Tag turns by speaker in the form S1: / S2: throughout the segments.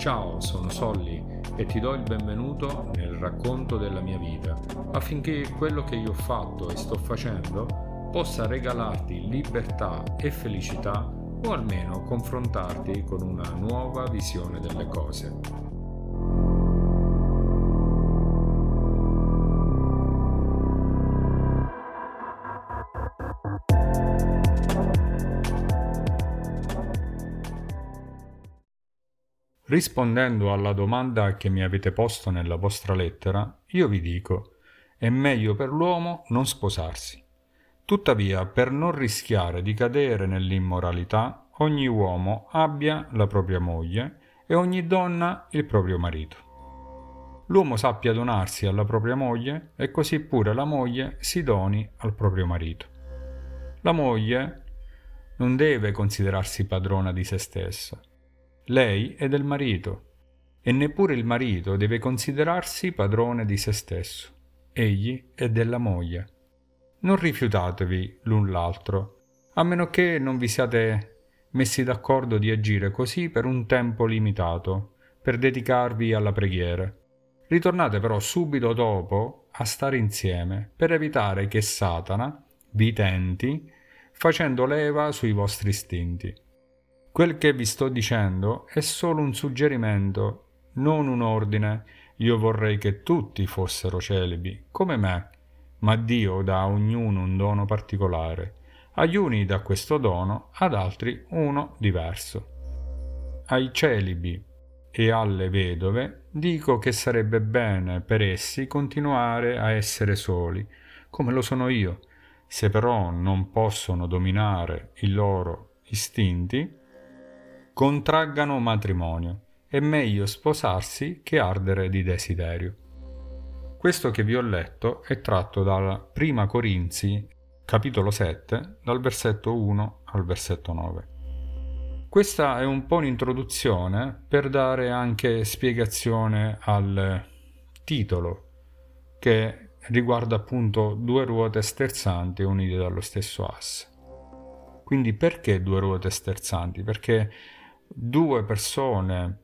S1: Ciao, sono Solly e ti do il benvenuto nel racconto della mia vita, affinché quello che io ho fatto e sto facendo possa regalarti libertà e felicità o almeno confrontarti con una nuova visione delle cose. Rispondendo alla domanda che mi avete posto nella vostra lettera, io vi dico, è meglio per l'uomo non sposarsi. Tuttavia, per non rischiare di cadere nell'immoralità, ogni uomo abbia la propria moglie e ogni donna il proprio marito. L'uomo sappia donarsi alla propria moglie e così pure la moglie si doni al proprio marito. La moglie non deve considerarsi padrona di se stessa, lei è del marito, e neppure il marito deve considerarsi padrone di se stesso. Egli è della moglie. Non rifiutatevi l'un l'altro, a meno che non vi siate messi d'accordo di agire così per un tempo limitato, per dedicarvi alla preghiera. Ritornate però subito dopo a stare insieme, per evitare che Satana vi tenti facendo leva sui vostri istinti. Quel che vi sto dicendo è solo un suggerimento, non un ordine. Io vorrei che tutti fossero celibi, come me, ma Dio dà a ognuno un dono particolare. Agli uni dà questo dono, ad altri uno diverso. Ai celibi e alle vedove dico che sarebbe bene per essi continuare a essere soli, come lo sono io. Se però non possono dominare i loro istinti, contraggano matrimonio. È meglio sposarsi che ardere di desiderio. Questo che vi ho letto è tratto dal Prima Corinzi, capitolo 7, dal versetto 1 al versetto 9. Questa è un po' un'introduzione per dare anche spiegazione al titolo che riguarda appunto due ruote sterzanti unite dallo stesso asse. Quindi perché due ruote sterzanti? Perché due persone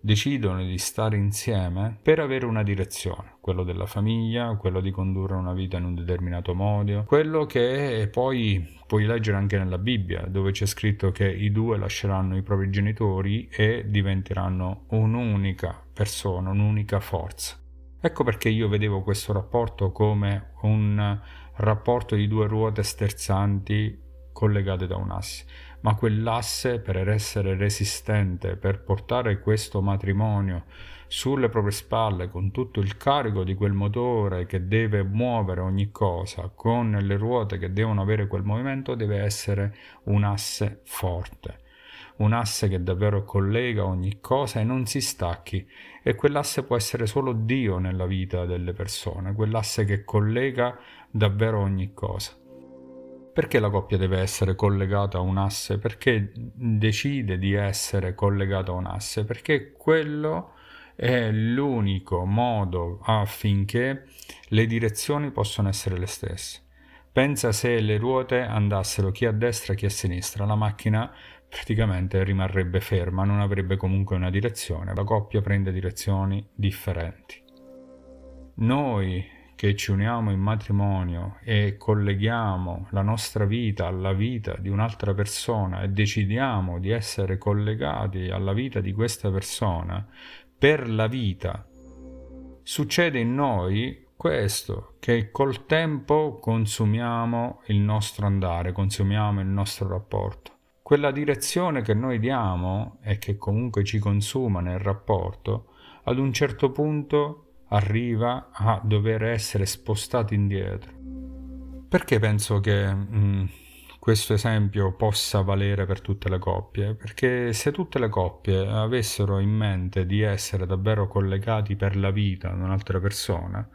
S1: decidono di stare insieme per avere una direzione, quello della famiglia, quello di condurre una vita in un determinato modo, quello che poi puoi leggere anche nella Bibbia, dove c'è scritto che i due lasceranno i propri genitori e diventeranno un'unica persona, un'unica forza. Ecco perché io vedevo questo rapporto come un rapporto di due ruote sterzanti collegate da un asse ma quell'asse per essere resistente, per portare questo matrimonio sulle proprie spalle con tutto il carico di quel motore che deve muovere ogni cosa, con le ruote che devono avere quel movimento, deve essere un asse forte, un asse che davvero collega ogni cosa e non si stacchi. E quell'asse può essere solo Dio nella vita delle persone, quell'asse che collega davvero ogni cosa. Perché la coppia deve essere collegata a un asse? Perché decide di essere collegata a un asse? Perché quello è l'unico modo affinché le direzioni possano essere le stesse. Pensa se le ruote andassero chi a destra chi a sinistra, la macchina praticamente rimarrebbe ferma, non avrebbe comunque una direzione, la coppia prende direzioni differenti. Noi che ci uniamo in matrimonio e colleghiamo la nostra vita alla vita di un'altra persona e decidiamo di essere collegati alla vita di questa persona per la vita, succede in noi questo, che col tempo consumiamo il nostro andare, consumiamo il nostro rapporto. Quella direzione che noi diamo e che comunque ci consuma nel rapporto, ad un certo punto arriva a dover essere spostato indietro. Perché penso che mh, mm, questo esempio possa valere per tutte le coppie? Perché se tutte le coppie avessero in mente di essere davvero collegati per la vita ad un'altra persona,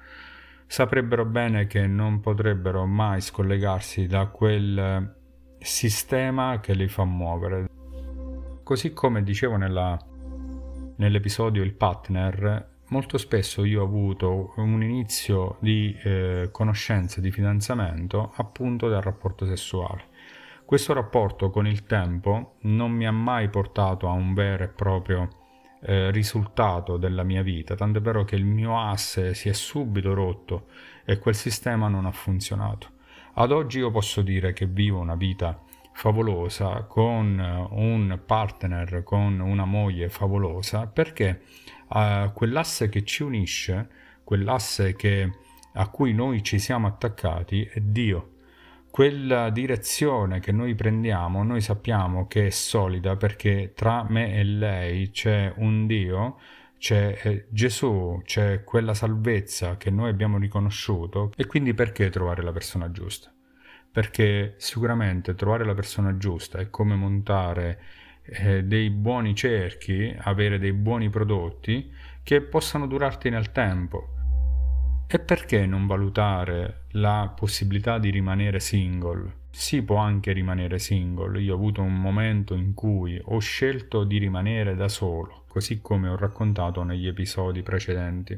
S1: saprebbero bene che non potrebbero mai scollegarsi da quel sistema che li fa muovere. Così come dicevo nella, nell'episodio Il partner, molto spesso io ho avuto un inizio di eh, conoscenza, di fidanzamento appunto dal rapporto sessuale. Questo rapporto con il tempo non mi ha mai portato a un vero e proprio eh, risultato della mia vita, tant'è vero che il mio asse si è subito rotto e quel sistema non ha funzionato. Ad oggi io posso dire che vivo una vita favolosa con un partner, con una moglie favolosa, perché eh, quell'asse che ci unisce, quell'asse che, a cui noi ci siamo attaccati è Dio quella direzione che noi prendiamo, noi sappiamo che è solida perché tra me e lei c'è un Dio, c'è eh, Gesù, c'è quella salvezza che noi abbiamo riconosciuto e quindi perché trovare la persona giusta? Perché sicuramente trovare la persona giusta è come montare eh, dei buoni cerchi, avere dei buoni prodotti che possano durarti nel tempo e perché non valutare la possibilità di rimanere single? Si può anche rimanere single. Io ho avuto un momento in cui ho scelto di rimanere da solo, così come ho raccontato negli episodi precedenti.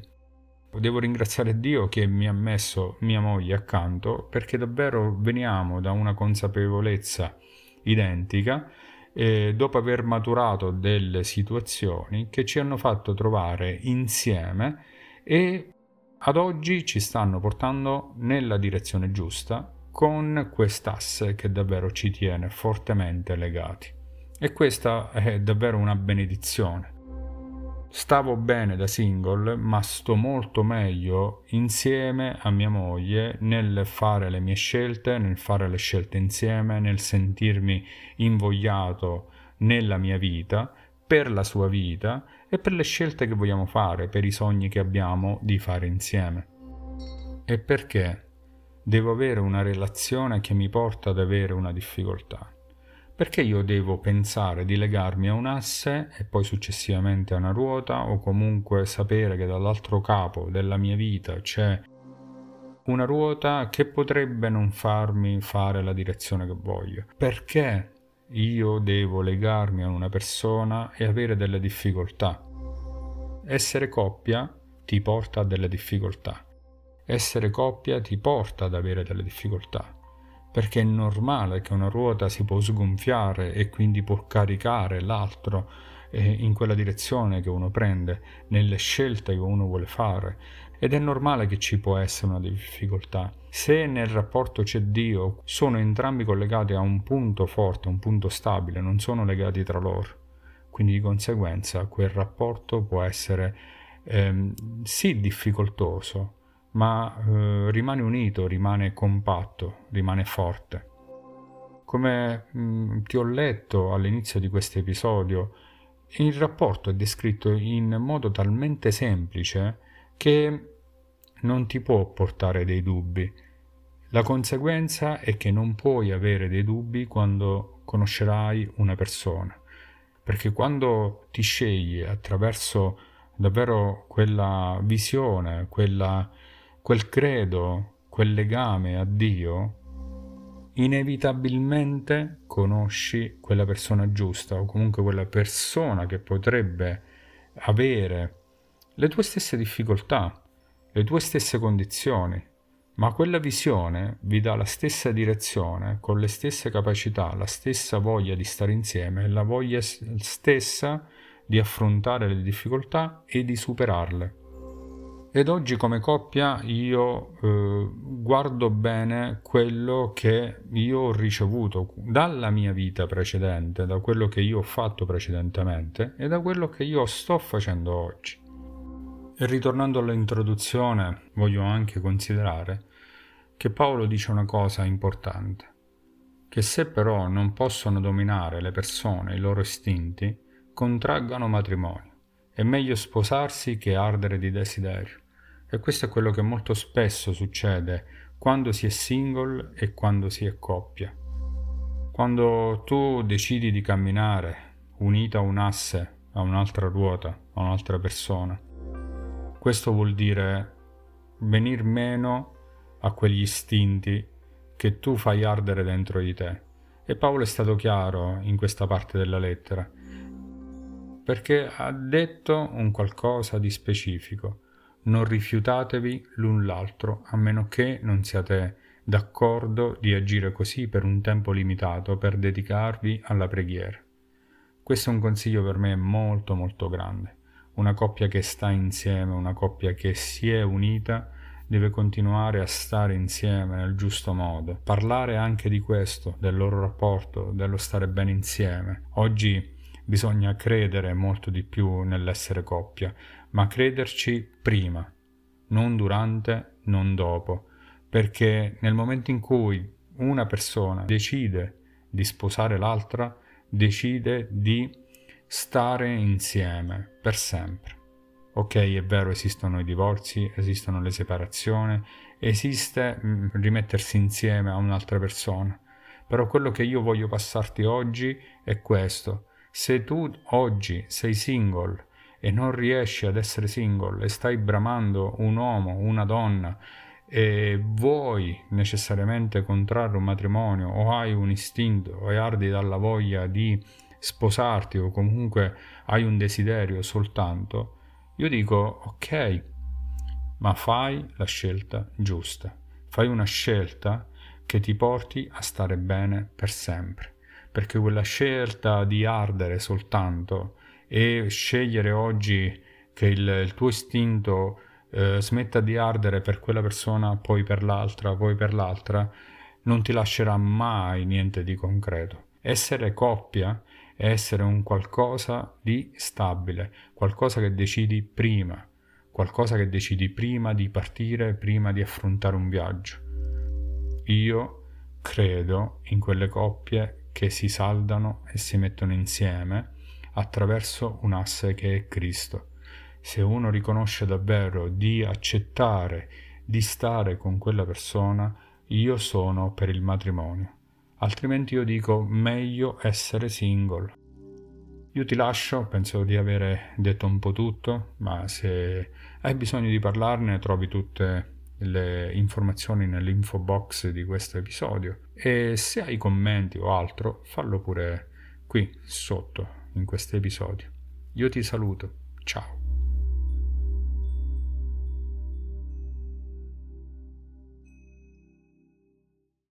S1: Devo ringraziare Dio che mi ha messo mia moglie accanto perché davvero veniamo da una consapevolezza identica e dopo aver maturato delle situazioni che ci hanno fatto trovare insieme e ad oggi ci stanno portando nella direzione giusta con quest'asse che davvero ci tiene fortemente legati. E questa è davvero una benedizione. Stavo bene da single, ma sto molto meglio insieme a mia moglie nel fare le mie scelte, nel fare le scelte insieme, nel sentirmi invogliato nella mia vita, per la sua vita e per le scelte che vogliamo fare, per i sogni che abbiamo di fare insieme. E perché devo avere una relazione che mi porta ad avere una difficoltà? Perché io devo pensare di legarmi a un asse e poi successivamente a una ruota o comunque sapere che dall'altro capo della mia vita c'è una ruota che potrebbe non farmi fare la direzione che voglio? Perché io devo legarmi a una persona e avere delle difficoltà. Essere coppia ti porta a delle difficoltà. Essere coppia ti porta ad avere delle difficoltà. Perché è normale che una ruota si può sgonfiare e quindi può caricare l'altro eh, in quella direzione che uno prende, nelle scelte che uno vuole fare. Ed è normale che ci può essere una difficoltà. Se nel rapporto c'è Dio, sono entrambi collegati a un punto forte, un punto stabile, non sono legati tra loro. Quindi di conseguenza quel rapporto può essere ehm, sì difficoltoso, ma eh, rimane unito, rimane compatto, rimane forte. Come mh, mm, ti ho letto all'inizio di questo episodio, il rapporto è descritto in modo talmente semplice che non ti può portare dei dubbi. La conseguenza è che non puoi avere dei dubbi quando conoscerai una persona, perché quando ti scegli attraverso davvero quella visione, quella, quel credo, quel legame a Dio, inevitabilmente conosci quella persona giusta o comunque quella persona che potrebbe avere le tue stesse difficoltà, le tue stesse condizioni, ma quella visione vi dà la stessa direzione, con le stesse capacità, la stessa voglia di stare insieme, la voglia stessa di affrontare le difficoltà e di superarle. Ed oggi come coppia io eh, guardo bene quello che io ho ricevuto dalla mia vita precedente, da quello che io ho fatto precedentemente e da quello che io sto facendo oggi. E ritornando all'introduzione, voglio anche considerare che Paolo dice una cosa importante, che se però non possono dominare le persone i loro istinti, contraggano matrimonio. È meglio sposarsi che ardere di desiderio. E questo è quello che molto spesso succede quando si è single e quando si è coppia. Quando tu decidi di camminare unita a un asse, a un'altra ruota, a un'altra persona, questo vuol dire venir meno a quegli istinti che tu fai ardere dentro di te. E Paolo è stato chiaro in questa parte della lettera, perché ha detto un qualcosa di specifico. Non rifiutatevi l'un l'altro, a meno che non siate d'accordo di agire così per un tempo limitato per dedicarvi alla preghiera. Questo è un consiglio per me molto molto grande. Una coppia che sta insieme, una coppia che si è unita, deve continuare a stare insieme nel giusto modo. Parlare anche di questo, del loro rapporto, dello stare bene insieme. Oggi bisogna credere molto di più nell'essere coppia, ma crederci prima, non durante, non dopo, perché nel momento in cui una persona decide di sposare l'altra, decide di stare insieme per sempre. Ok, è vero, esistono i divorzi, esistono le separazioni, esiste mh, mm, rimettersi insieme a un'altra persona. Però quello che io voglio passarti oggi è questo. Se tu oggi sei single e non riesci ad essere single e stai bramando un uomo, una donna e vuoi necessariamente contrarre un matrimonio o hai un istinto e ardi dalla voglia di sposarti o comunque hai un desiderio soltanto, io dico ok, ma fai la scelta giusta, fai una scelta che ti porti a stare bene per sempre, perché quella scelta di ardere soltanto e scegliere oggi che il, il tuo istinto eh, smetta di ardere per quella persona, poi per l'altra, poi per l'altra, non ti lascerà mai niente di concreto. Essere coppia è essere un qualcosa di stabile, qualcosa che decidi prima, qualcosa che decidi prima di partire, prima di affrontare un viaggio. Io credo in quelle coppie che si saldano e si mettono insieme attraverso un asse che è Cristo se uno riconosce davvero di accettare di stare con quella persona, io sono per il matrimonio. Altrimenti io dico meglio essere single. Io ti lascio, penso di avere detto un po' tutto, ma se hai bisogno di parlarne trovi tutte le informazioni nell'info box di questo episodio e se hai commenti o altro fallo pure qui sotto in questo episodio. Io ti saluto, ciao.